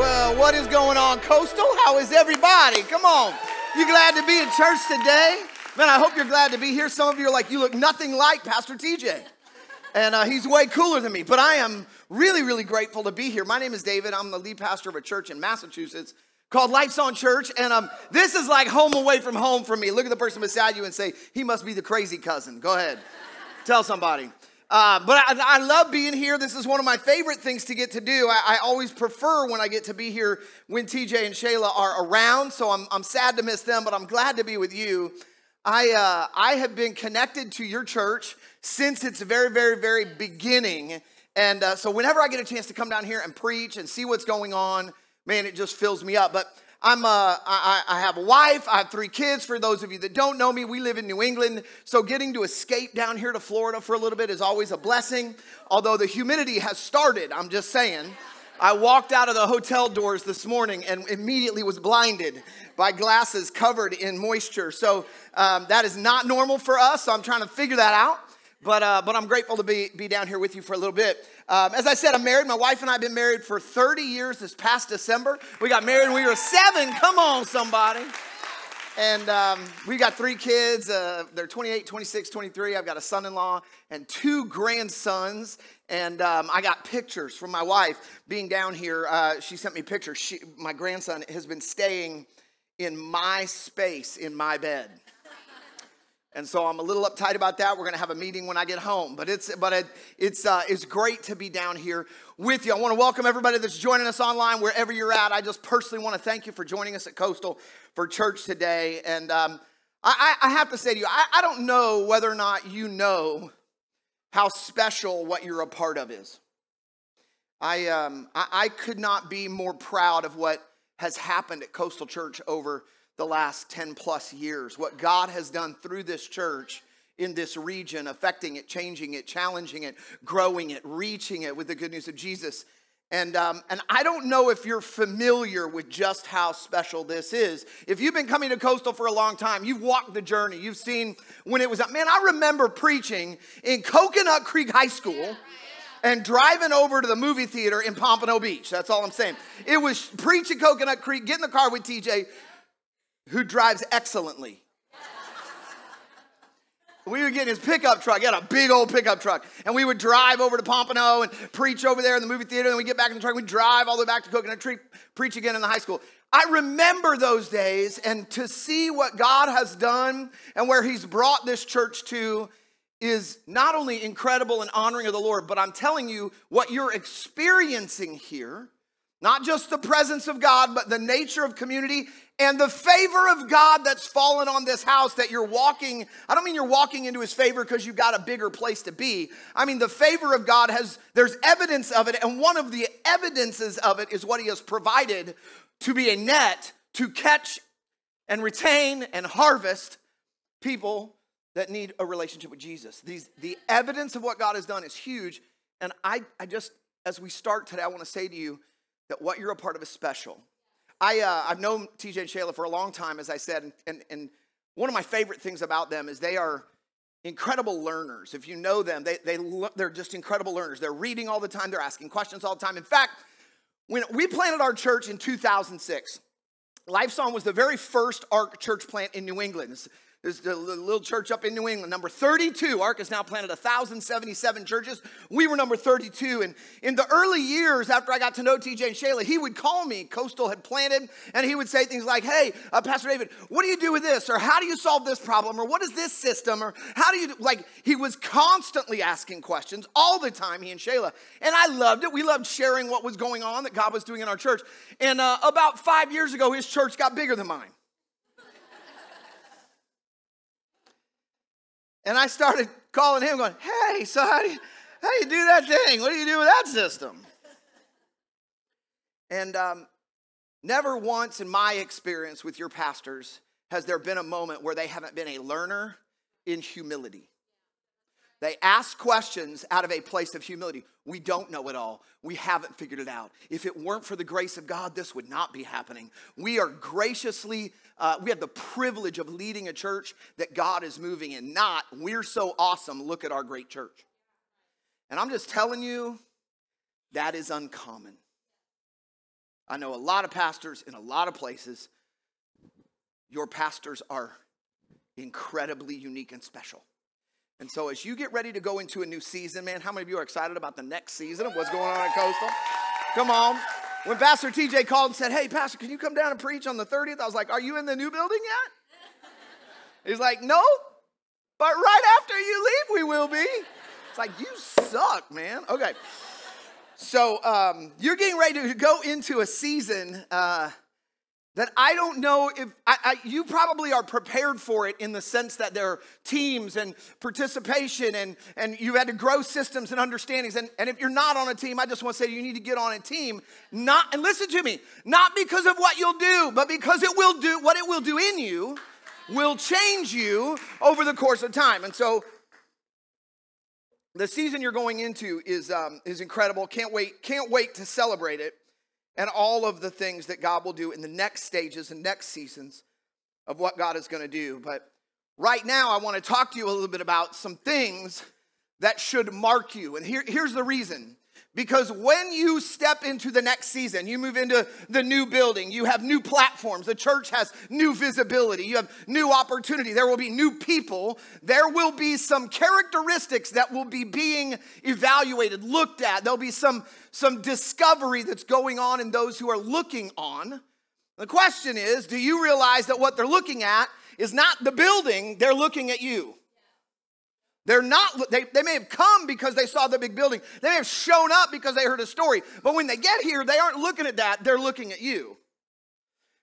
Well, what is going on, Coastal? How is everybody? Come on. You glad to be in church today? Man, I hope you're glad to be here. Some of you are like, you look nothing like Pastor TJ. And uh, he's way cooler than me, but I am really, really grateful to be here. My name is David. I'm the lead pastor of a church in Massachusetts called Lifesong Church. And um, this is like home away from home for me. Look at the person beside you and say, he must be the crazy cousin. Go ahead. Tell somebody. Uh, but I, I, love being here. This is one of my favorite things to get to do. I, I, always prefer when I get to be here when TJ and Shayla are around. So I'm, I'm sad to miss them, but I'm glad to be with you. I, uh, I have been connected to your church since its very, very, very beginning. And uh, so whenever I get a chance to come down here and preach and see what's going on, man, it just fills me up. But I'm a, I, I have a wife. I have three kids. For those of you that don't know me, we live in New England. So getting to escape down here to Florida for a little bit is always a blessing. Although the humidity has started, I'm just saying. I walked out of the hotel doors this morning and immediately was blinded by glasses covered in moisture. So um, that is not normal for us. So I'm trying to figure that out. But, uh, but I'm grateful to be, be down here with you for a little bit. Um, as I said, I'm married. My wife and I have been married for 30 years this past December. We got married when we were seven. Come on, somebody. And um, we got three kids. Uh, they're 28, 26, 23. I've got a son in law and two grandsons. And um, I got pictures from my wife being down here. Uh, she sent me pictures. She, my grandson has been staying in my space in my bed. And so I'm a little uptight about that. We're going to have a meeting when I get home, but it's but it, it's uh, it's great to be down here with you. I want to welcome everybody that's joining us online wherever you're at. I just personally want to thank you for joining us at Coastal for church today. And um, I, I, have to say to you, I, I don't know whether or not you know how special what you're a part of is. I um, I, I could not be more proud of what has happened at Coastal Church over the last 10 plus years, what God has done through this church in this region, affecting it, changing it, challenging it, growing it, reaching it with the good news of Jesus. And, um, and I don't know if you're familiar with just how special this is. If you've been coming to Coastal for a long time, you've walked the journey, you've seen when it was up. Man, I remember preaching in Coconut Creek High School and driving over to the movie theater in Pompano Beach. That's all I'm saying. It was preaching Coconut Creek, get in the car with TJ, who drives excellently. we would get in his pickup truck. He had a big old pickup truck. And we would drive over to Pompano and preach over there in the movie theater. And we'd get back in the truck. We'd drive all the way back to Coconut Creek, preach again in the high school. I remember those days and to see what God has done and where He's brought this church to is not only incredible and honoring of the Lord, but I'm telling you what you're experiencing here, not just the presence of God, but the nature of community and the favor of God that's fallen on this house that you're walking, I don't mean you're walking into his favor because you've got a bigger place to be. I mean, the favor of God has, there's evidence of it, and one of the evidences of it is what he has provided to be a net to catch and retain and harvest people that need a relationship with Jesus. These, the evidence of what God has done is huge. And I, I just, as we start today, I want to say to you that what you're a part of is special. I, uh, I've known TJ and Shayla for a long time, as I said, and, and one of my favorite things about them is they are incredible learners. If you know them, they, they, they're just incredible learners. They're reading all the time, they're asking questions all the time. In fact, when we planted our church in 2006, Lifesong was the very first ARC church plant in New England. There's a little church up in New England, number 32. ARC has now planted 1,077 churches. We were number 32. And in the early years, after I got to know TJ and Shayla, he would call me. Coastal had planted, and he would say things like, Hey, uh, Pastor David, what do you do with this? Or how do you solve this problem? Or what is this system? Or how do you, do? like, he was constantly asking questions all the time, he and Shayla. And I loved it. We loved sharing what was going on that God was doing in our church. And uh, about five years ago, his church got bigger than mine. And I started calling him, going, Hey, so how do you, how do, you do that thing? What do you do with that system? And um, never once in my experience with your pastors has there been a moment where they haven't been a learner in humility. They ask questions out of a place of humility. We don't know it all. We haven't figured it out. If it weren't for the grace of God, this would not be happening. We are graciously, uh, we have the privilege of leading a church that God is moving in, not we're so awesome, look at our great church. And I'm just telling you, that is uncommon. I know a lot of pastors in a lot of places. Your pastors are incredibly unique and special. And so, as you get ready to go into a new season, man, how many of you are excited about the next season of what's going on at Coastal? Come on. When Pastor TJ called and said, Hey, Pastor, can you come down and preach on the 30th? I was like, Are you in the new building yet? He's like, No, but right after you leave, we will be. It's like, You suck, man. Okay. So, um, you're getting ready to go into a season. Uh, that I don't know if I, I, you probably are prepared for it in the sense that there are teams and participation and, and you've had to grow systems and understandings. And, and if you're not on a team, I just want to say you need to get on a team. Not and listen to me, not because of what you'll do, but because it will do what it will do in you will change you over the course of time. And so the season you're going into is um, is incredible. Can't wait, can't wait to celebrate it and all of the things that God will do in the next stages and next seasons of what God is going to do. But right now, I want to talk to you a little bit about some things that should mark you. And here, here's the reason. Because when you step into the next season, you move into the new building, you have new platforms, the church has new visibility, you have new opportunity, there will be new people, there will be some characteristics that will be being evaluated, looked at. There'll be some, some discovery that's going on in those who are looking on. The question is do you realize that what they're looking at is not the building, they're looking at you? They're not, they, they may have come because they saw the big building. They may have shown up because they heard a story. But when they get here, they aren't looking at that, they're looking at you.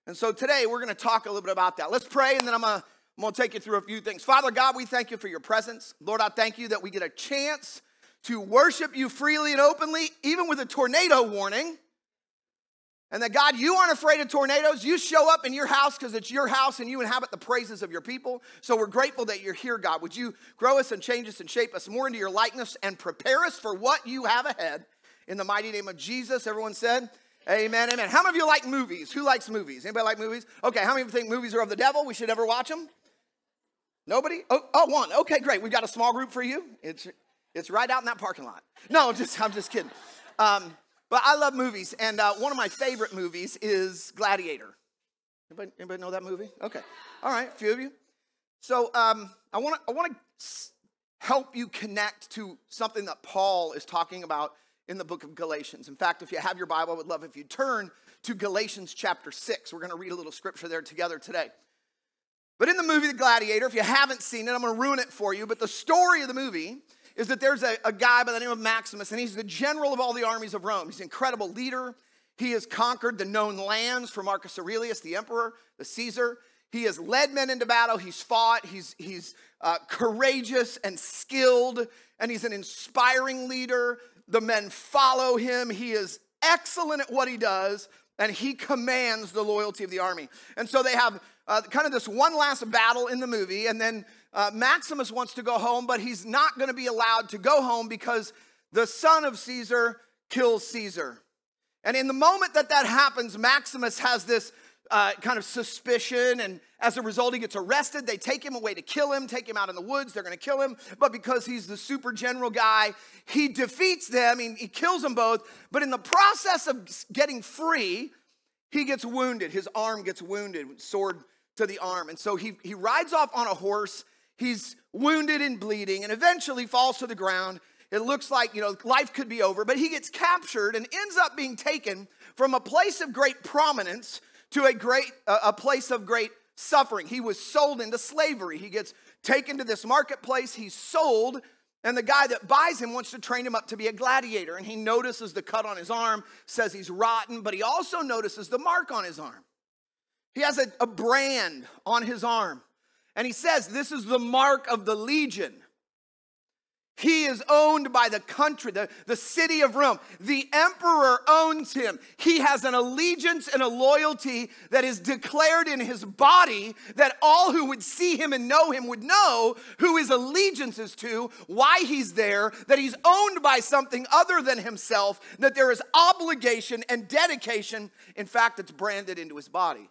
And so today we're going to talk a little bit about that. Let's pray and then I'm going to I'm going to take you through a few things. Father God, we thank you for your presence. Lord, I thank you that we get a chance to worship you freely and openly, even with a tornado warning. And that God, you aren't afraid of tornadoes. You show up in your house because it's your house and you inhabit the praises of your people. So we're grateful that you're here, God. Would you grow us and change us and shape us more into your likeness and prepare us for what you have ahead? In the mighty name of Jesus, everyone said, Amen, amen. How many of you like movies? Who likes movies? Anybody like movies? Okay, how many of you think movies are of the devil? We should never watch them? Nobody? Oh, oh, one. Okay, great. We've got a small group for you. It's, it's right out in that parking lot. No, just I'm just kidding. Um, but I love movies, and uh, one of my favorite movies is Gladiator. Anybody, anybody know that movie? Okay. All right, a few of you. So um, I want to I want to help you connect to something that Paul is talking about in the book of Galatians. In fact, if you have your Bible, I would love if you turn to Galatians chapter 6. We're going to read a little scripture there together today. But in the movie The Gladiator, if you haven't seen it, I'm going to ruin it for you. But the story of the movie is that there's a, a guy by the name of Maximus, and he's the general of all the armies of Rome. He's an incredible leader. He has conquered the known lands for Marcus Aurelius, the emperor, the Caesar. He has led men into battle. He's fought. He's, he's uh, courageous and skilled, and he's an inspiring leader. The men follow him. He is excellent at what he does, and he commands the loyalty of the army. And so they have uh, kind of this one last battle in the movie, and then uh, Maximus wants to go home, but he's not going to be allowed to go home because the son of Caesar kills Caesar. And in the moment that that happens, Maximus has this uh, kind of suspicion, and as a result, he gets arrested. They take him away to kill him, take him out in the woods. They're going to kill him, but because he's the super general guy, he defeats them. He, he kills them both. But in the process of getting free, he gets wounded. His arm gets wounded, sword to the arm. And so he, he rides off on a horse He's wounded and bleeding and eventually falls to the ground. It looks like, you know, life could be over, but he gets captured and ends up being taken from a place of great prominence to a great a place of great suffering. He was sold into slavery. He gets taken to this marketplace, he's sold, and the guy that buys him wants to train him up to be a gladiator. And he notices the cut on his arm, says he's rotten, but he also notices the mark on his arm. He has a, a brand on his arm. And he says, This is the mark of the legion. He is owned by the country, the, the city of Rome. The emperor owns him. He has an allegiance and a loyalty that is declared in his body that all who would see him and know him would know who his allegiance is to, why he's there, that he's owned by something other than himself, that there is obligation and dedication. In fact, it's branded into his body.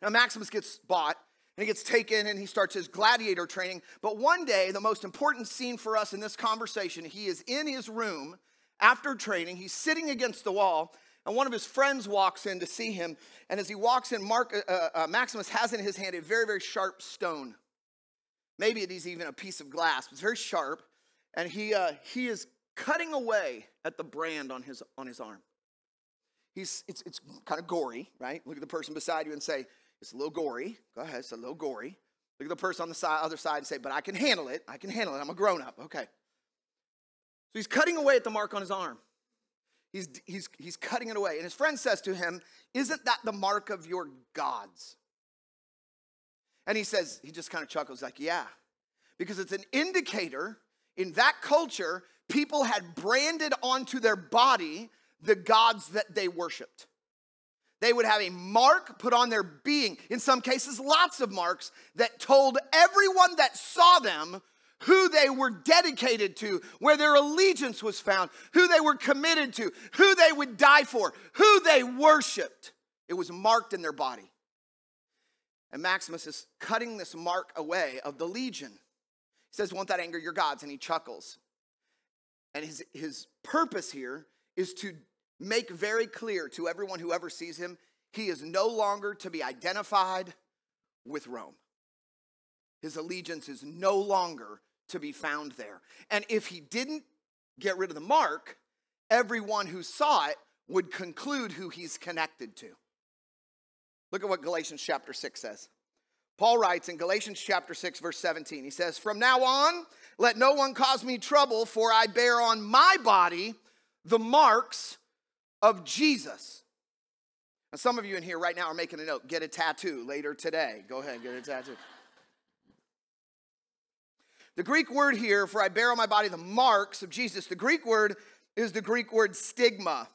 Now, Maximus gets bought and he gets taken and he starts his gladiator training. But one day, the most important scene for us in this conversation, he is in his room after training. He's sitting against the wall. and one of his friends walks in to see him. And as he walks in, Mark, uh, uh, uh, Maximus has in his hand a very, very sharp stone. Maybe it is even a piece of glass, it's very sharp. And he, uh, he is cutting away at the brand on his, on his arm. He's, it's, it's kind of gory, right? Look at the person beside you and say, It's a little gory. Go ahead, it's a little gory. Look at the person on the side, other side and say, But I can handle it. I can handle it. I'm a grown up. Okay. So he's cutting away at the mark on his arm. He's, he's, he's cutting it away. And his friend says to him, Isn't that the mark of your gods? And he says, he just kind of chuckles, like, Yeah, because it's an indicator in that culture, people had branded onto their body the gods that they worshiped. They would have a mark put on their being, in some cases, lots of marks that told everyone that saw them who they were dedicated to, where their allegiance was found, who they were committed to, who they would die for, who they worshiped. It was marked in their body. And Maximus is cutting this mark away of the legion. He says, Won't that anger your gods? And he chuckles. And his, his purpose here is to make very clear to everyone who ever sees him he is no longer to be identified with Rome. His allegiance is no longer to be found there. And if he didn't get rid of the mark, everyone who saw it would conclude who he's connected to. Look at what Galatians chapter 6 says. Paul writes in Galatians chapter 6, verse 17, he says, From now on, let no one cause me trouble, for I bear on my body the marks of Jesus. Now, some of you in here right now are making a note get a tattoo later today. Go ahead, get a tattoo. The Greek word here for I bear on my body the marks of Jesus, the Greek word is the Greek word stigma.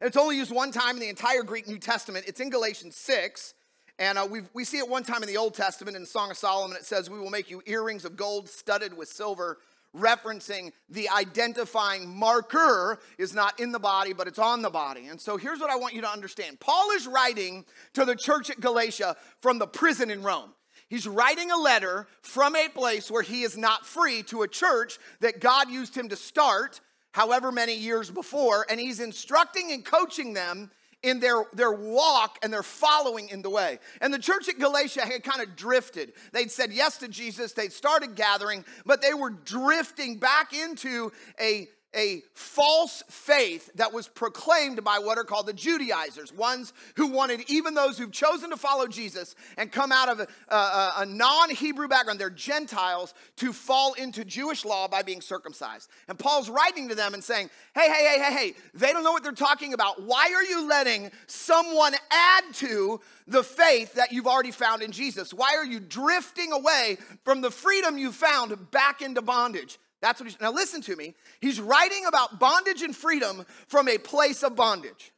And it's only used one time in the entire Greek New Testament. It's in Galatians 6. And uh, we see it one time in the Old Testament in the Song of Solomon. It says, We will make you earrings of gold studded with silver, referencing the identifying marker is not in the body, but it's on the body. And so here's what I want you to understand Paul is writing to the church at Galatia from the prison in Rome. He's writing a letter from a place where he is not free to a church that God used him to start however many years before, and he's instructing and coaching them in their, their walk and their following in the way. And the church at Galatia had kind of drifted. They'd said yes to Jesus, they'd started gathering, but they were drifting back into a a false faith that was proclaimed by what are called the Judaizers, ones who wanted even those who've chosen to follow Jesus and come out of a, a, a non Hebrew background, they're Gentiles, to fall into Jewish law by being circumcised. And Paul's writing to them and saying, hey, hey, hey, hey, hey, they don't know what they're talking about. Why are you letting someone add to the faith that you've already found in Jesus? Why are you drifting away from the freedom you found back into bondage? That's what he's now listen to me. He's writing about bondage and freedom from a place of bondage.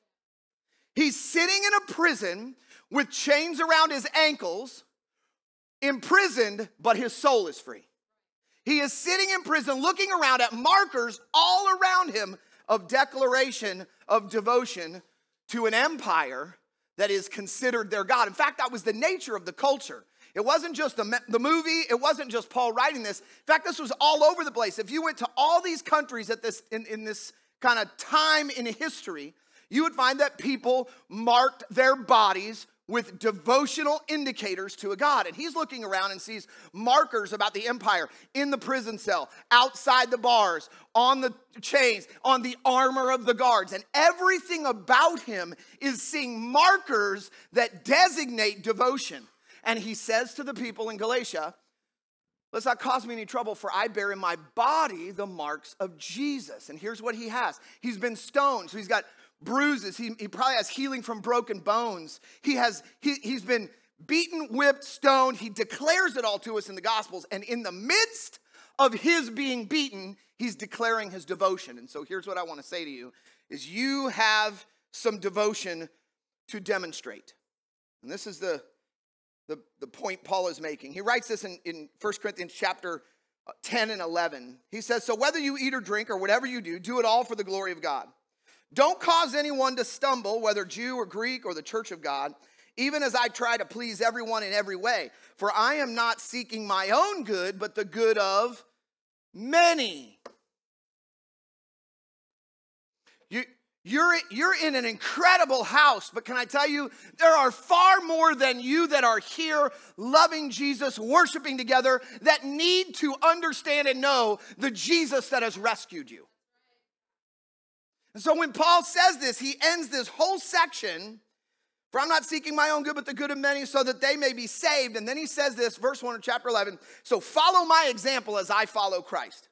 He's sitting in a prison with chains around his ankles, imprisoned, but his soul is free. He is sitting in prison looking around at markers all around him of declaration of devotion to an empire that is considered their God. In fact, that was the nature of the culture. It wasn't just the, the movie, it wasn't just Paul writing this. In fact, this was all over the place. If you went to all these countries at this in, in this kind of time in history, you would find that people marked their bodies with devotional indicators to a God. And he's looking around and sees markers about the empire in the prison cell, outside the bars, on the chains, on the armor of the guards. And everything about him is seeing markers that designate devotion. And he says to the people in Galatia, Let's not cause me any trouble, for I bear in my body the marks of Jesus. And here's what he has He's been stoned, so he's got bruises. He, he probably has healing from broken bones. He has, he, he's been beaten, whipped, stoned. He declares it all to us in the Gospels. And in the midst of his being beaten, he's declaring his devotion. And so here's what I want to say to you is you have some devotion to demonstrate. And this is the the, the point Paul is making. He writes this in, in 1 Corinthians chapter uh, 10 and 11. He says, So whether you eat or drink or whatever you do, do it all for the glory of God. Don't cause anyone to stumble, whether Jew or Greek or the church of God, even as I try to please everyone in every way. For I am not seeking my own good, but the good of many. You're, you're in an incredible house, but can I tell you, there are far more than you that are here loving Jesus, worshiping together, that need to understand and know the Jesus that has rescued you. And so when Paul says this, he ends this whole section for I'm not seeking my own good, but the good of many, so that they may be saved. And then he says this, verse 1 of chapter 11 So follow my example as I follow Christ.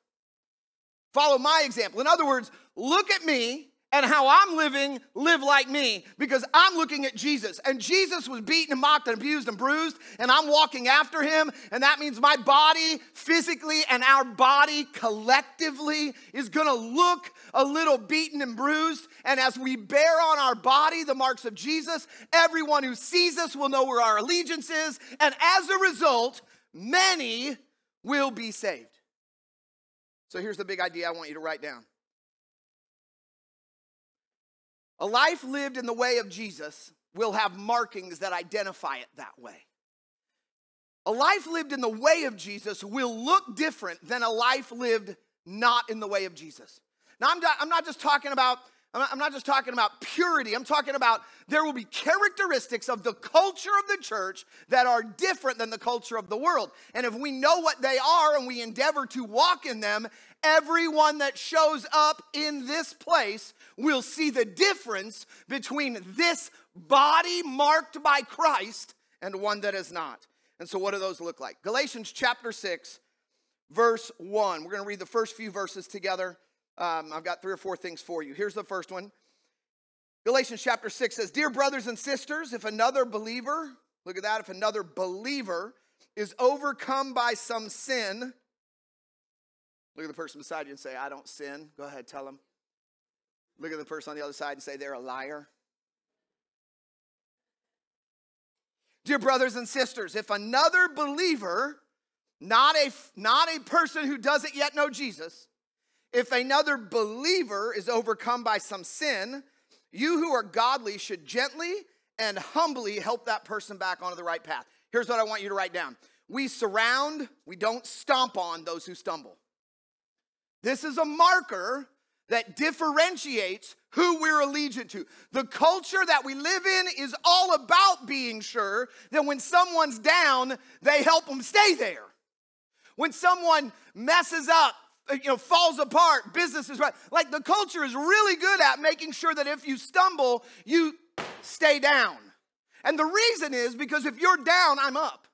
Follow my example. In other words, look at me and how I'm living, live like me because I'm looking at Jesus. And Jesus was beaten and mocked and abused and bruised, and I'm walking after him. And that means my body physically and our body collectively is gonna look a little beaten and bruised. And as we bear on our body the marks of Jesus, everyone who sees us will know where our allegiance is. And as a result, many will be saved. So here's the big idea I want you to write down a life lived in the way of Jesus will have markings that identify it that way. A life lived in the way of Jesus will look different than a life lived not in the way of Jesus. Now, I'm not, I'm not just talking about I'm not just talking about purity. I'm talking about there will be characteristics of the culture of the church that are different than the culture of the world. And if we know what they are and we endeavor to walk in them, everyone that shows up in this place will see the difference between this body marked by Christ and one that is not. And so, what do those look like? Galatians chapter 6, verse 1. We're going to read the first few verses together. Um, I've got three or four things for you. Here's the first one Galatians chapter 6 says, Dear brothers and sisters, if another believer, look at that, if another believer is overcome by some sin, look at the person beside you and say, I don't sin. Go ahead, tell them. Look at the person on the other side and say, they're a liar. Dear brothers and sisters, if another believer, not a, not a person who doesn't yet know Jesus, if another believer is overcome by some sin, you who are godly should gently and humbly help that person back onto the right path. Here's what I want you to write down We surround, we don't stomp on those who stumble. This is a marker that differentiates who we're allegiant to. The culture that we live in is all about being sure that when someone's down, they help them stay there. When someone messes up, Uh, you know, falls apart, business is right. Like the culture is really good at making sure that if you stumble, you stay down. And the reason is because if you're down, I'm up.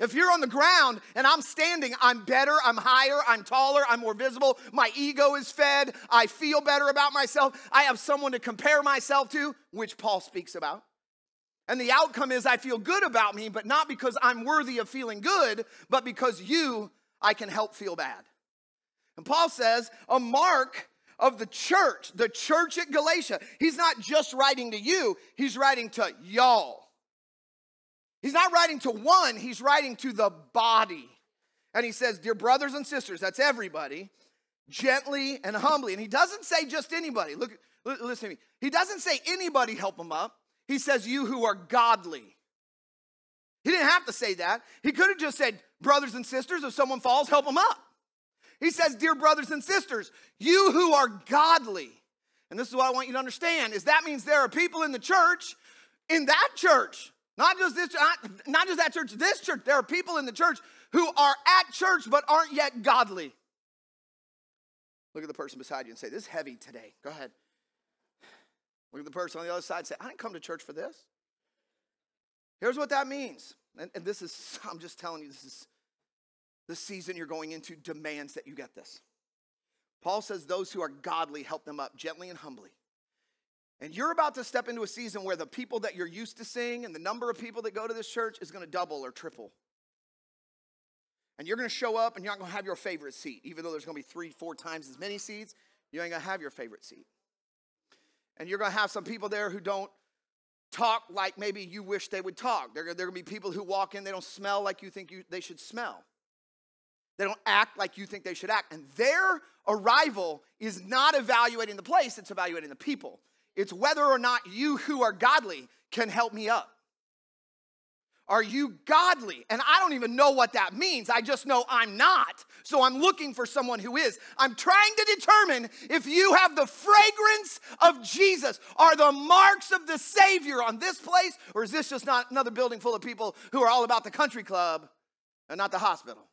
If you're on the ground and I'm standing, I'm better, I'm higher, I'm taller, I'm more visible, my ego is fed, I feel better about myself, I have someone to compare myself to, which Paul speaks about. And the outcome is I feel good about me, but not because I'm worthy of feeling good, but because you, I can help feel bad. And Paul says, a mark of the church, the church at Galatia. He's not just writing to you, he's writing to y'all. He's not writing to one, he's writing to the body. And he says, Dear brothers and sisters, that's everybody, gently and humbly. And he doesn't say just anybody. Look, listen to me. He doesn't say anybody help him up. He says, You who are godly. He didn't have to say that. He could have just said, Brothers and sisters, if someone falls, help them up. He says, Dear brothers and sisters, you who are godly. And this is what I want you to understand is that means there are people in the church, in that church, not just this, not, not just that church, this church. There are people in the church who are at church but aren't yet godly. Look at the person beside you and say, This is heavy today. Go ahead. Look at the person on the other side and say, I didn't come to church for this. Here's what that means. And, and this is, I'm just telling you, this is the season you're going into demands that you get this. Paul says, Those who are godly, help them up gently and humbly. And you're about to step into a season where the people that you're used to seeing and the number of people that go to this church is going to double or triple. And you're going to show up and you're not going to have your favorite seat. Even though there's going to be three, four times as many seats, you ain't going to have your favorite seat. And you're going to have some people there who don't talk like maybe you wish they would talk. There, there are going to be people who walk in, they don't smell like you think you, they should smell. They don't act like you think they should act. And their arrival is not evaluating the place, it's evaluating the people. It's whether or not you who are godly can help me up. Are you godly? And I don't even know what that means. I just know I'm not. So I'm looking for someone who is. I'm trying to determine if you have the fragrance of Jesus. Are the marks of the Savior on this place? Or is this just not another building full of people who are all about the country club and not the hospital?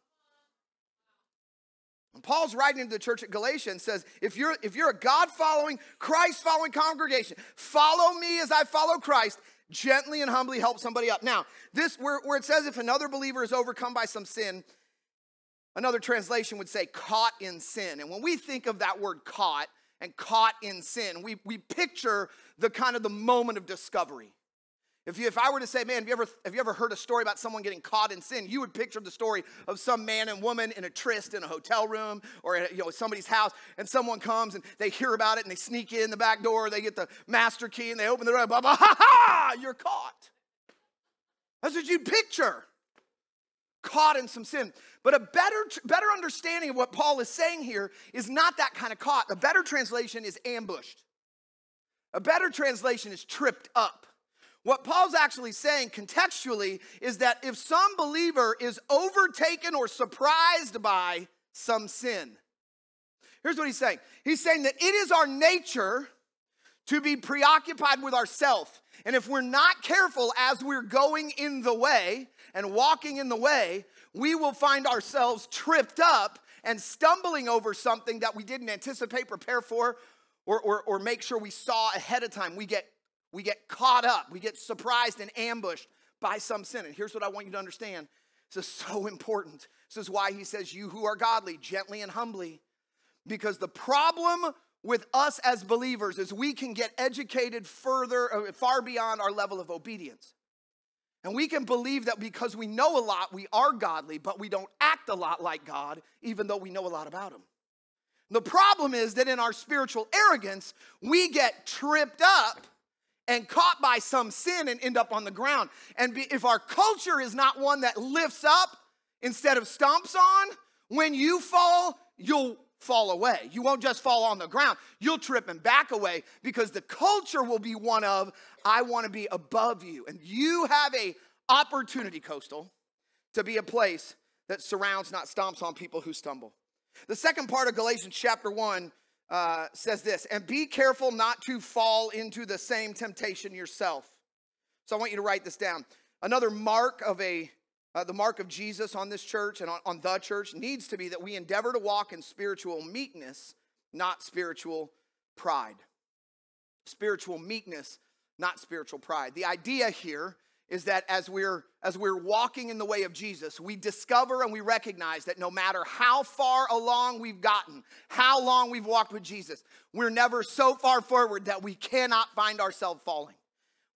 And Paul's writing to the church at Galatia and says, if you're, if you're a God following, Christ following congregation, follow me as I follow Christ, gently and humbly help somebody up. Now, this where, where it says if another believer is overcome by some sin, another translation would say caught in sin. And when we think of that word caught and caught in sin, we, we picture the kind of the moment of discovery. If, you, if I were to say, man, have you, ever, have you ever heard a story about someone getting caught in sin? You would picture the story of some man and woman in a tryst in a hotel room or you know, somebody's house, and someone comes and they hear about it and they sneak in the back door, they get the master key and they open the door, blah, blah, ha, ha, you're caught. That's what you'd picture. Caught in some sin. But a better, better understanding of what Paul is saying here is not that kind of caught. A better translation is ambushed. A better translation is tripped up. What Paul's actually saying contextually is that if some believer is overtaken or surprised by some sin, here's what he's saying He's saying that it is our nature to be preoccupied with ourself. And if we're not careful as we're going in the way and walking in the way, we will find ourselves tripped up and stumbling over something that we didn't anticipate, prepare for, or, or, or make sure we saw ahead of time. We get we get caught up, we get surprised and ambushed by some sin. And here's what I want you to understand this is so important. This is why he says, You who are godly, gently and humbly. Because the problem with us as believers is we can get educated further, uh, far beyond our level of obedience. And we can believe that because we know a lot, we are godly, but we don't act a lot like God, even though we know a lot about Him. The problem is that in our spiritual arrogance, we get tripped up and caught by some sin and end up on the ground. And be, if our culture is not one that lifts up instead of stomps on, when you fall, you'll fall away. You won't just fall on the ground, you'll trip and back away because the culture will be one of, I want to be above you. And you have a opportunity, Coastal, to be a place that surrounds, not stomps on people who stumble. The second part of Galatians chapter 1 uh, says this, and be careful not to fall into the same temptation yourself. So I want you to write this down. Another mark of a uh, the mark of Jesus on this church and on, on the church needs to be that we endeavor to walk in spiritual meekness, not spiritual pride. Spiritual meekness, not spiritual pride. The idea here is that as we're as we're walking in the way of Jesus, we discover and we recognize that no matter how far along we've gotten, how long we've walked with Jesus, we're never so far forward that we cannot find ourselves falling.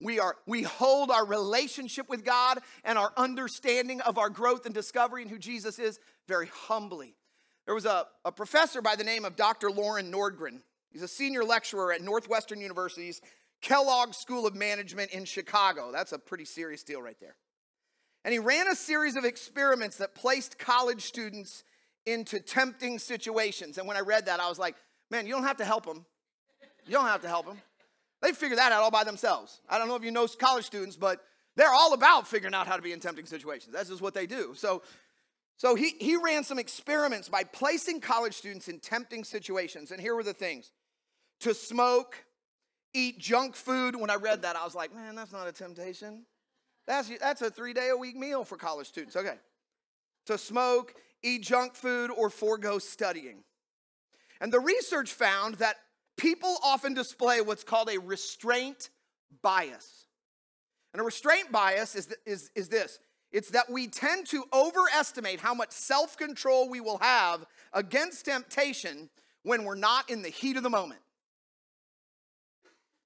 We are we hold our relationship with God and our understanding of our growth and discovery and who Jesus is very humbly. There was a, a professor by the name of Dr. Loran Nordgren. He's a senior lecturer at Northwestern University's Kellogg School of Management in Chicago. That's a pretty serious deal right there. And he ran a series of experiments that placed college students into tempting situations. And when I read that, I was like, man, you don't have to help them. You don't have to help them. They figure that out all by themselves. I don't know if you know college students, but they're all about figuring out how to be in tempting situations. That's just what they do. So, so he, he ran some experiments by placing college students in tempting situations. And here were the things to smoke, eat junk food. When I read that, I was like, man, that's not a temptation. That's, that's a three day a week meal for college students. Okay. To smoke, eat junk food, or forego studying. And the research found that people often display what's called a restraint bias. And a restraint bias is, is, is this it's that we tend to overestimate how much self control we will have against temptation when we're not in the heat of the moment.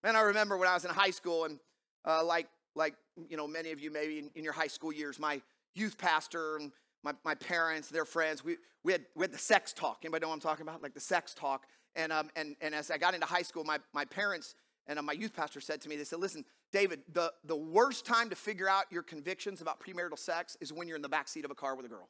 Man, I remember when I was in high school, and uh, like like you know many of you maybe in, in, your high school years, my youth pastor and my, my parents, their friends, we, we had we had the sex talk. Anybody know what I'm talking about? Like the sex talk. And um and and as I got into high school, my my parents and uh, my youth pastor said to me, they said, "Listen, David, the the worst time to figure out your convictions about premarital sex is when you're in the back seat of a car with a girl."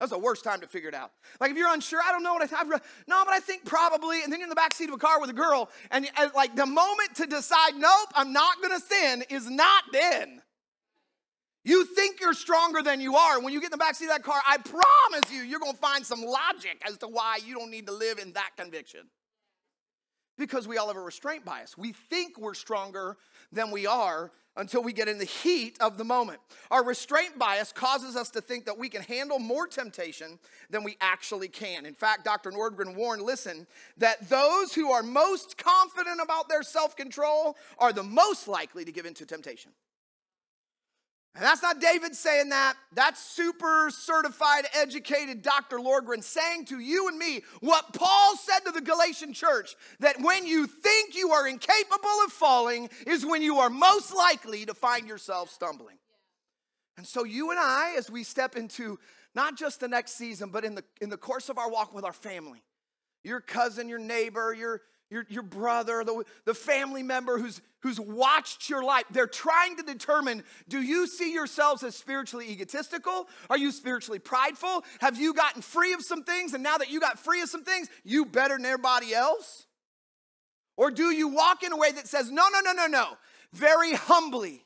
That's the worst time to figure it out. Like if you're unsure, I don't know what I think. No, but I think probably. And then you're in the back seat of a car with a girl, and, and like the moment to decide, nope, I'm not going to sin, is not then. You think you're stronger than you are. When you get in the back seat of that car, I promise you, you're going to find some logic as to why you don't need to live in that conviction. Because we all have a restraint bias. We think we're stronger than we are until we get in the heat of the moment. Our restraint bias causes us to think that we can handle more temptation than we actually can. In fact, Dr. Nordgren warned listen, that those who are most confident about their self control are the most likely to give in to temptation. And that's not David saying that. That's super certified, educated Dr. Nordgren saying to you and me what Paul said to the Galatian church that when you think you are incapable of falling is when you are most likely to find yourself stumbling. And so, you and I, as we step into not just the next season, but in the, in the course of our walk with our family, your cousin, your neighbor, your your, your brother, the, the family member who's, who's watched your life. They're trying to determine do you see yourselves as spiritually egotistical? Are you spiritually prideful? Have you gotten free of some things? And now that you got free of some things, you better than everybody else? Or do you walk in a way that says, no, no, no, no, no, very humbly,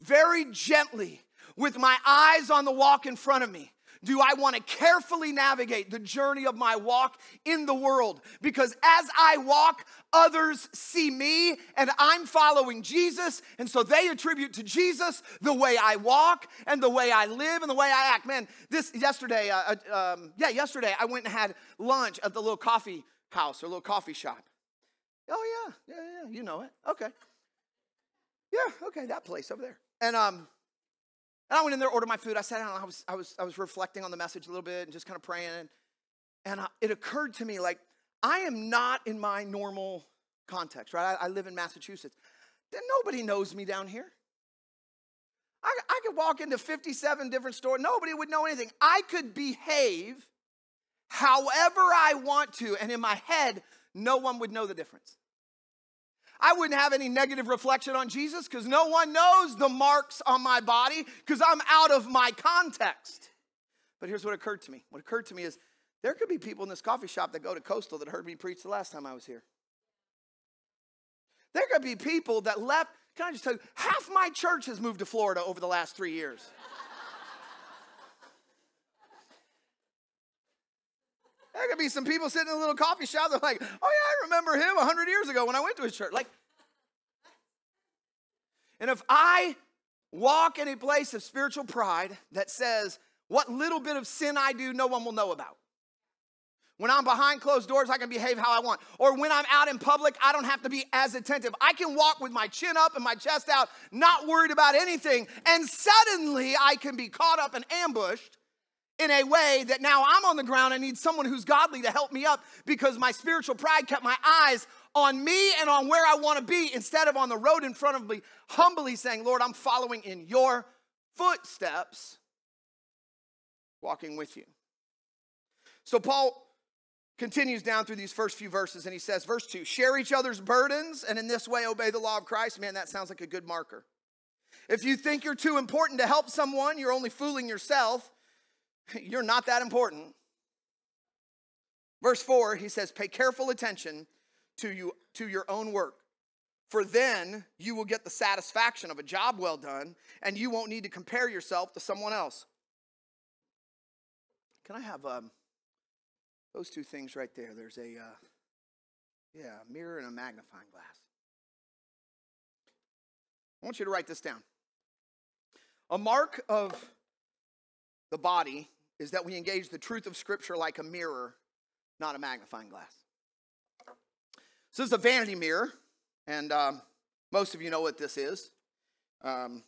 very gently, with my eyes on the walk in front of me? Do I want to carefully navigate the journey of my walk in the world? Because as I walk, others see me and I'm following Jesus. And so they attribute to Jesus the way I walk and the way I live and the way I act. Man, this yesterday, uh, uh um, yeah, yesterday I went and had lunch at the little coffee house or little coffee shop. Oh, yeah, yeah, yeah, you know it. Okay. Yeah, okay, that place over there. And, um, and I went in there, ordered my food. I sat down, I was, I was, I was reflecting on the message a little bit and just kind of praying. And I, it occurred to me like, I am not in my normal context, right? I, I live in Massachusetts. Then nobody knows me down here. I, I could walk into 57 different stores, nobody would know anything. I could behave however I want to, and in my head, no one would know the difference. I wouldn't have any negative reflection on Jesus because no one knows the marks on my body because I'm out of my context. But here's what occurred to me. What occurred to me is there could be people in this coffee shop that go to Coastal that heard me preach the last time I was here. There could be people that left. Can I just tell you, half my church has moved to Florida over the last three years. There could be some people sitting in a little coffee shop. They're like, oh, yeah, I remember him 100 years ago when I went to his church. Like, and if I walk in a place of spiritual pride that says, what little bit of sin I do, no one will know about. When I'm behind closed doors, I can behave how I want. Or when I'm out in public, I don't have to be as attentive. I can walk with my chin up and my chest out, not worried about anything. And suddenly I can be caught up and ambushed in a way that now I'm on the ground. I need someone who's godly to help me up because my spiritual pride kept my eyes on me and on where I want to be instead of on the road in front of me, humbly saying, Lord, I'm following in your footsteps, walking with you. So Paul continues down through these first few verses and he says, verse 2 share each other's burdens and in this way obey the law of Christ. Man, that sounds like a good marker. If you think you're too important to help someone, you're only fooling yourself. You're not that important. Verse 4, he says, Pay careful attention to, you, to your own work, for then you will get the satisfaction of a job well done, and you won't need to compare yourself to someone else. Can I have um, those two things right there? There's a, uh, yeah, a mirror and a magnifying glass. I want you to write this down. A mark of the body is that we engage the truth of Scripture like a mirror, not a magnifying glass. So this is a vanity mirror, and um, most of you know what this is. Um,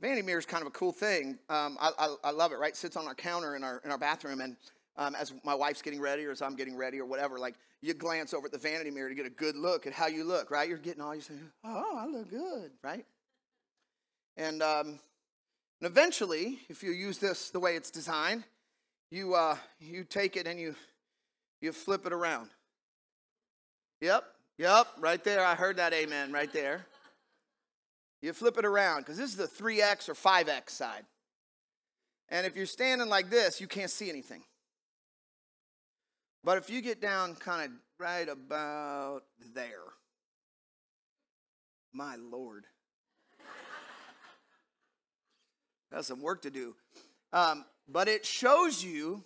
vanity mirror is kind of a cool thing. Um, I, I, I, love it, right? It sits on our counter in our, in our bathroom, and um, as my wife's getting ready or as I'm getting ready or whatever, like you glance over at the vanity mirror to get a good look at how you look, right? You're getting all you say, oh, I look good, right? And um, and eventually, if you use this the way it's designed, you, uh, you take it and you, you flip it around. Yep, yep, right there. I heard that amen right there. You flip it around because this is the 3x or 5x side. And if you're standing like this, you can't see anything. But if you get down kind of right about there, my Lord, Got some work to do. Um, but it shows you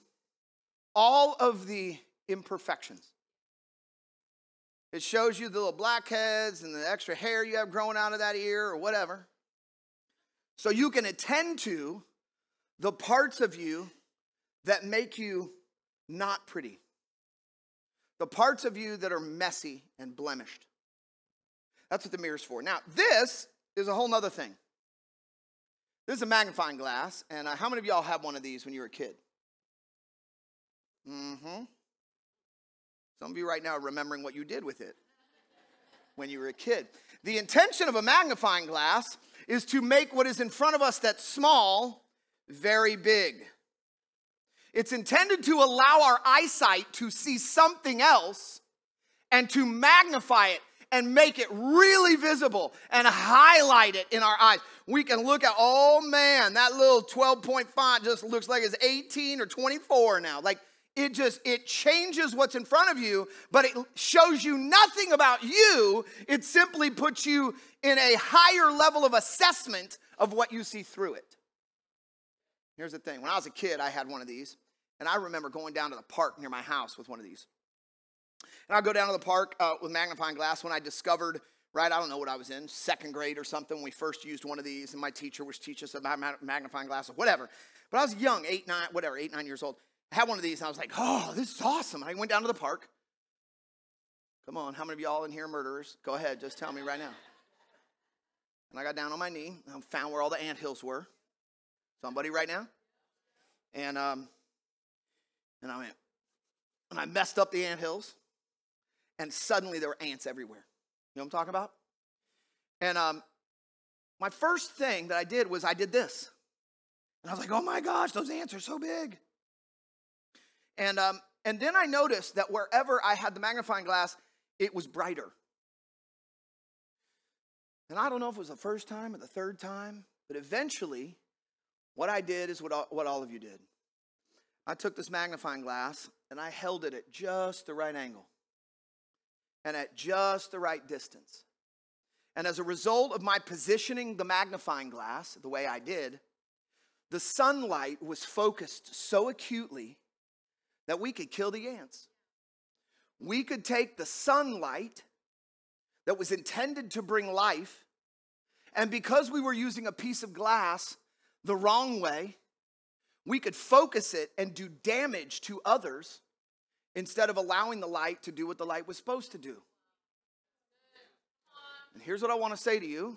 all of the imperfections. It shows you the little blackheads and the extra hair you have growing out of that ear or whatever. So you can attend to the parts of you that make you not pretty, the parts of you that are messy and blemished. That's what the mirror's for. Now, this is a whole nother thing. This is a magnifying glass, and uh, how many of y'all had one of these when you were a kid? Mm-hmm. Some of you right now are remembering what you did with it when you were a kid. The intention of a magnifying glass is to make what is in front of us that's small very big. It's intended to allow our eyesight to see something else and to magnify it and make it really visible and highlight it in our eyes. We can look at, oh man, that little 12 point font just looks like it's 18 or 24 now. Like it just it changes what's in front of you, but it shows you nothing about you. It simply puts you in a higher level of assessment of what you see through it. Here's the thing. When I was a kid, I had one of these, and I remember going down to the park near my house with one of these. And I'd go down to the park uh, with magnifying glass when I discovered, right, I don't know what I was in, second grade or something, we first used one of these, and my teacher was teaching us about magnifying glass or whatever. But I was young, eight, nine, whatever, eight, nine years old. I had one of these, and I was like, oh, this is awesome. I went down to the park. Come on, how many of y'all in here murderers? Go ahead, just tell me right now. And I got down on my knee and I found where all the ant hills were. Somebody right now? And um, and I went, and I messed up the ant hills and suddenly there were ants everywhere. You know what I'm talking about? And um, my first thing that I did was I did this. And I was like, oh my gosh, those ants are so big. And, um, and then I noticed that wherever I had the magnifying glass, it was brighter. And I don't know if it was the first time or the third time, but eventually, what I did is what all, what all of you did. I took this magnifying glass and I held it at just the right angle and at just the right distance. And as a result of my positioning the magnifying glass the way I did, the sunlight was focused so acutely that we could kill the ants. We could take the sunlight that was intended to bring life, and because we were using a piece of glass the wrong way, we could focus it and do damage to others instead of allowing the light to do what the light was supposed to do. And here's what I want to say to you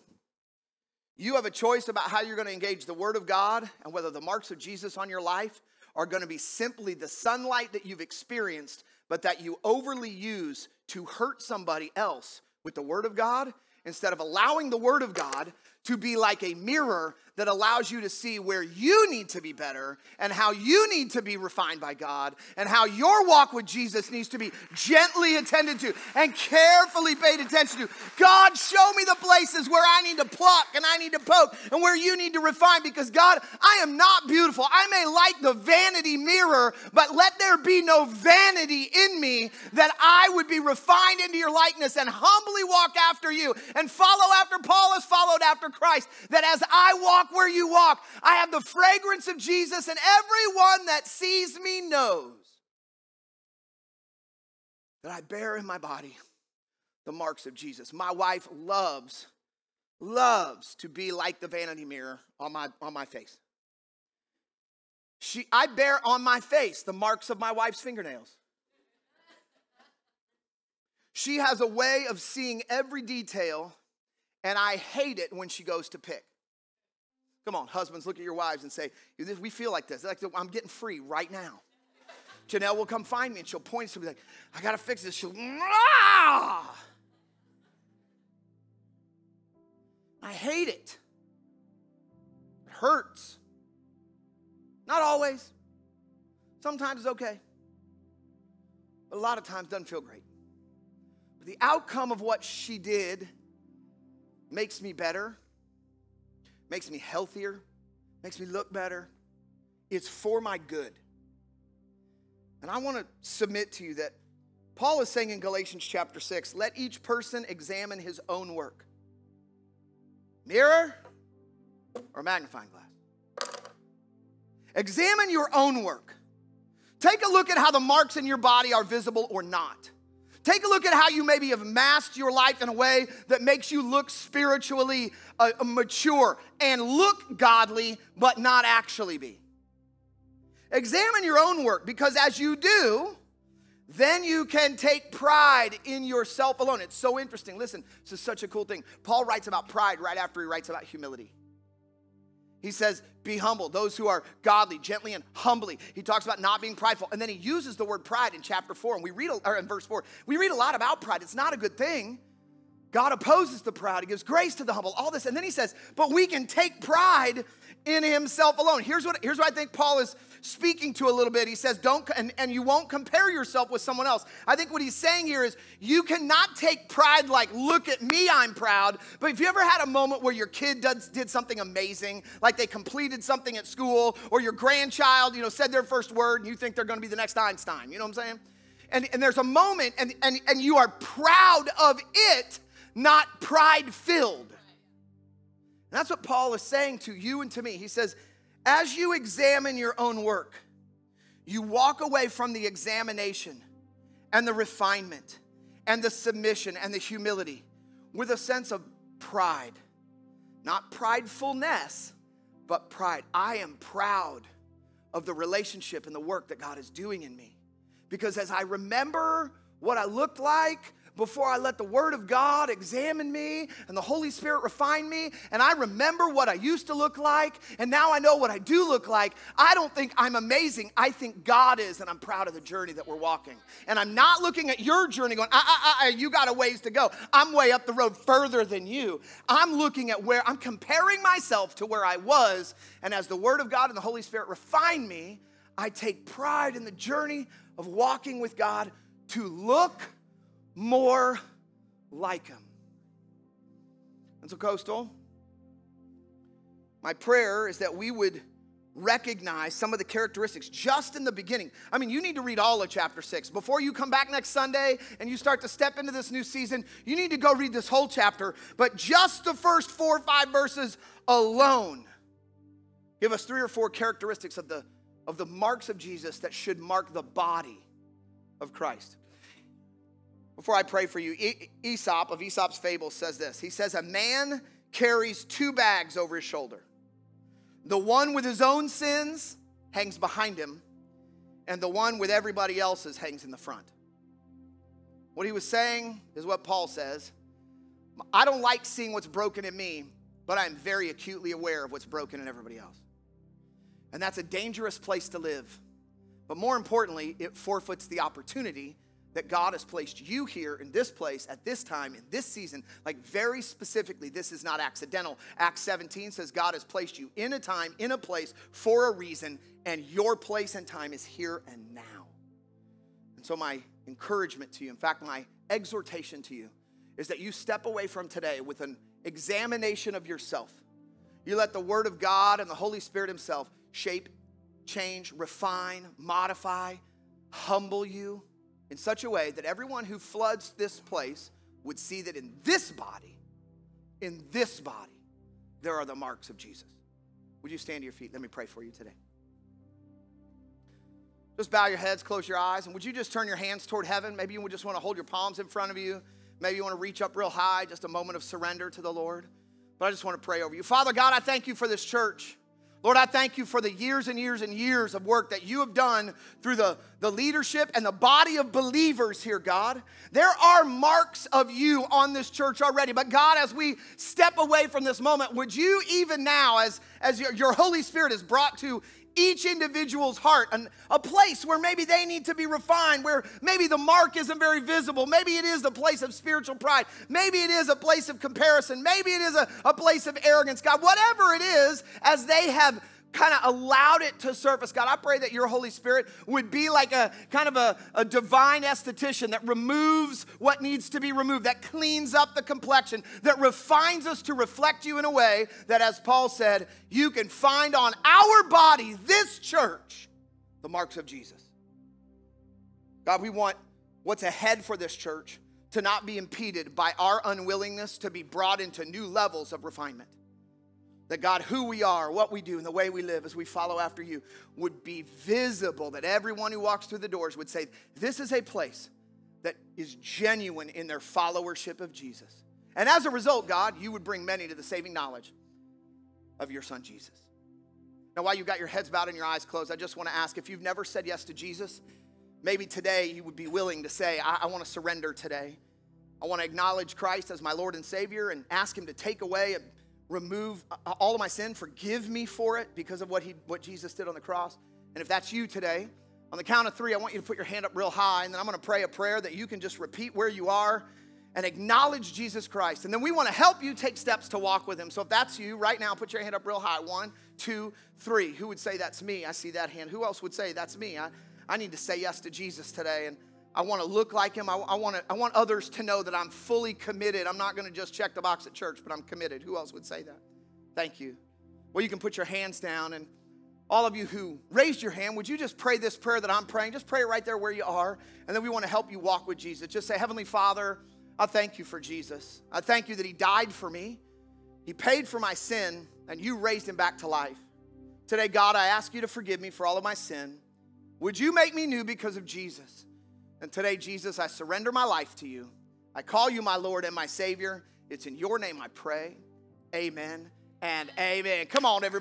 you have a choice about how you're going to engage the Word of God and whether the marks of Jesus on your life are going to be simply the sunlight that you've experienced, but that you overly use to hurt somebody else with the Word of God instead of allowing the Word of God to be like a mirror that allows you to see where you need to be better and how you need to be refined by God and how your walk with Jesus needs to be gently attended to and carefully paid attention to. God, show me the places where I need to pluck and I need to poke and where you need to refine because God, I am not beautiful. I may like the vanity mirror, but let there be no vanity in me that I would be refined into your likeness and humbly walk after you and follow after Paul has followed after Christ. That as I walk where you walk. I have the fragrance of Jesus, and everyone that sees me knows that I bear in my body the marks of Jesus. My wife loves, loves to be like the vanity mirror on my, on my face. She, I bear on my face the marks of my wife's fingernails. She has a way of seeing every detail, and I hate it when she goes to pick. Come on, husbands, look at your wives and say, We feel like this. Like I'm getting free right now. Janelle will come find me and she'll point to me like, I gotta fix this. She'll, ah! I hate it. It hurts. Not always. Sometimes it's okay. But a lot of times doesn't feel great. But the outcome of what she did makes me better makes me healthier, makes me look better. It's for my good. And I want to submit to you that Paul is saying in Galatians chapter 6 let each person examine his own work. Mirror or magnifying glass? Examine your own work. Take a look at how the marks in your body are visible or not. Take a look at how you maybe have masked your life in a way that makes you look spiritually uh, mature and look godly, but not actually be. Examine your own work because as you do, then you can take pride in yourself alone. It's so interesting. Listen, this is such a cool thing. Paul writes about pride right after he writes about humility. He says, Be humble, those who are godly, gently and humbly. He talks about not being prideful. And then he uses the word pride in chapter 4. And we read, or in verse 4, we read a lot about pride. It's not a good thing. God opposes the proud, He gives grace to the humble, all this. And then he says, But we can take pride in Himself alone. Here's what, here's what I think Paul is speaking to a little bit. He says, Don't, and, and you won't compare yourself with someone else. I think what he's saying here is you cannot take pride like, look at me, I'm proud. But if you ever had a moment where your kid does, did something amazing, like they completed something at school, or your grandchild, you know, said their first word, and you think they're gonna be the next Einstein, you know what I'm saying? And, and there's a moment, and, and, and you are proud of it, not pride filled. That's what Paul is saying to you and to me. He says, as you examine your own work, you walk away from the examination and the refinement and the submission and the humility with a sense of pride. Not pridefulness, but pride. I am proud of the relationship and the work that God is doing in me. Because as I remember what I looked like, before I let the Word of God examine me and the Holy Spirit refine me, and I remember what I used to look like, and now I know what I do look like, I don't think I'm amazing. I think God is, and I'm proud of the journey that we're walking. And I'm not looking at your journey going, ah, ah, ah, you got a ways to go. I'm way up the road further than you. I'm looking at where I'm comparing myself to where I was, and as the Word of God and the Holy Spirit refine me, I take pride in the journey of walking with God to look more like him. And so, Coastal, my prayer is that we would recognize some of the characteristics just in the beginning. I mean, you need to read all of chapter six. Before you come back next Sunday and you start to step into this new season, you need to go read this whole chapter. But just the first four or five verses alone give us three or four characteristics of the, of the marks of Jesus that should mark the body of Christ. Before I pray for you, Aesop of Aesop's fable says this. He says, A man carries two bags over his shoulder. The one with his own sins hangs behind him, and the one with everybody else's hangs in the front. What he was saying is what Paul says I don't like seeing what's broken in me, but I'm very acutely aware of what's broken in everybody else. And that's a dangerous place to live. But more importantly, it forfeits the opportunity that God has placed you here in this place at this time, in this season, like very specifically, this is not accidental. Acts 17 says God has placed you in a time, in a place, for a reason, and your place and time is here and now. And so, my encouragement to you, in fact, my exhortation to you, is that you step away from today with an examination of yourself. You let the Word of God and the Holy Spirit Himself shape, change, refine, modify, humble you in such a way that everyone who floods this place would see that in this body, in this body, there are the marks of Jesus. Would you stand to your feet? Let me pray for you today. Just bow your heads, close your eyes, and would you just turn your hands toward heaven? Maybe you would just want to hold your palms in front of you. Maybe you want to reach up real high, just a moment of surrender to the Lord. But I just want to pray over you. Father God, I thank you for this church. Lord, I thank you for the years and years and years of work that you have done through the, the leadership and the body of believers here, God. There are marks of you on this church already. But God, as we step away from this moment, would you even now, as, as your, your Holy Spirit is brought to each individual's heart, and a place where maybe they need to be refined, where maybe the mark isn't very visible. Maybe it is the place of spiritual pride. Maybe it is a place of comparison. Maybe it is a, a place of arrogance. God, whatever it is, as they have kind of allowed it to surface. God, I pray that your Holy Spirit would be like a kind of a, a divine esthetician that removes what needs to be removed, that cleans up the complexion, that refines us to reflect you in a way that, as Paul said, you can find on our body, this church, the marks of Jesus. God, we want what's ahead for this church to not be impeded by our unwillingness to be brought into new levels of refinement that God, who we are, what we do, and the way we live as we follow after you would be visible, that everyone who walks through the doors would say, This is a place that is genuine in their followership of Jesus. And as a result, God, you would bring many to the saving knowledge of your son Jesus. Now, while you've got your heads bowed and your eyes closed, I just want to ask if you've never said yes to Jesus, maybe today you would be willing to say, I, I want to surrender today. I want to acknowledge Christ as my Lord and Savior and ask Him to take away remove uh, uh, all of my sin, forgive me for it because of what, he, what Jesus did on the cross. And if that's you today, on the count of three, I want you to put your hand up real high, and then I'm going to pray a prayer that you can just repeat where you are and acknowledge Jesus Christ. And then we want to help you take steps to walk with Him. So if that's you, right now, put your hand up real high. One, two, three. Who would say that's me? I see that hand. Who else would say that's me? I, I need to say yes to Jesus today. And I want to look like him. I, I, want to, I want others to know that I'm fully committed. I'm not going to just check the box at church, but I'm committed. Who else would say that? Thank you. Well, you can put your hands down. And all of you who raised your hand, would you just pray this prayer that I'm praying? Just pray it right there where you are. And then we want to help you walk with Jesus. Just say, Heavenly Father, I thank you for Jesus. I thank you that He died for me, He paid for my sin, and you raised Him back to life. Today, God, I ask you to forgive me for all of my sin. Would you make me new because of Jesus? And today, Jesus, I surrender my life to you. I call you my Lord and my Savior. It's in your name I pray. Amen and amen. Come on, everybody.